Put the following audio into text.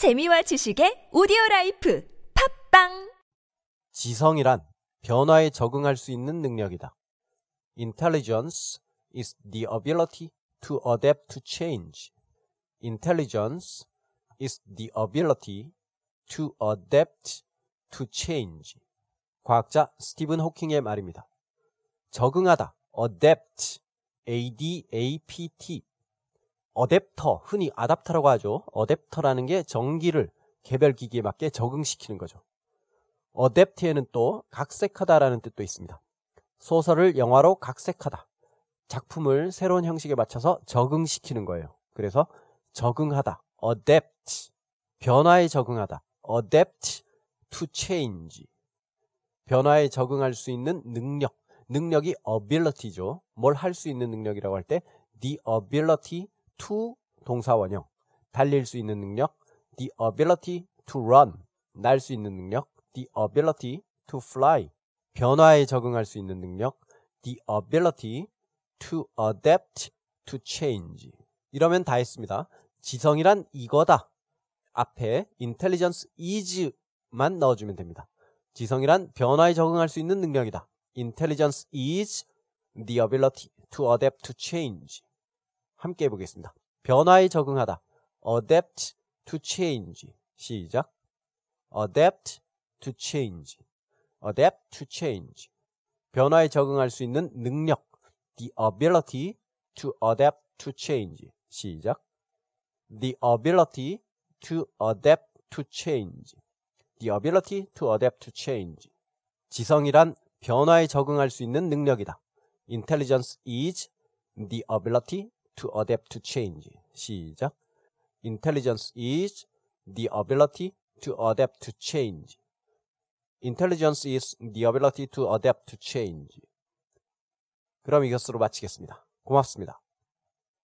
재미와 지식의 오디오 라이프 팝빵 지성이란 변화에 적응할 수 있는 능력이다. Intelligence is the ability to adapt to change. Intelligence is the ability to adapt to change. 과학자 스티븐 호킹의 말입니다. 적응하다, adapt, A-D-A-P-T. 어댑터, 흔히 아답터라고 하죠. 어댑터라는 게 전기를 개별 기기에 맞게 적응시키는 거죠. 어댑트에는 또 각색하다라는 뜻도 있습니다. 소설을 영화로 각색하다. 작품을 새로운 형식에 맞춰서 적응시키는 거예요. 그래서 적응하다. adapt. 변화에 적응하다. adapt to change. 변화에 적응할 수 있는 능력. 능력이 ability죠. 뭘 할 수 있는 능력이라고 할 때 the ability to 동사 원형. 달릴 수 있는 능력. the ability to run. 날 수 있는 능력. the ability to fly. 변화에 적응할 수 있는 능력. the ability to adapt to change. 이러면 다 했습니다. 지성이란 이거다. 앞에 intelligence is만 넣어주면 됩니다. 지성이란 변화에 적응할 수 있는 능력이다. Intelligence is the ability to adapt to change. 함께 해보겠습니다. 변화에 적응하다. Adapt to change. 시작. Adapt to change. Adapt to change. 변화에 적응할 수 있는 능력. The ability to adapt to change. 시작. The ability to adapt to change. The ability to adapt to change. 지성이란 변화에 적응할 수 있는 능력이다. Intelligence is the ability to adapt to change. 시작. Intelligence is the ability to adapt to change. Intelligence is the ability to adapt to change. 그럼 이것으로 마치겠습니다. 고맙습니다.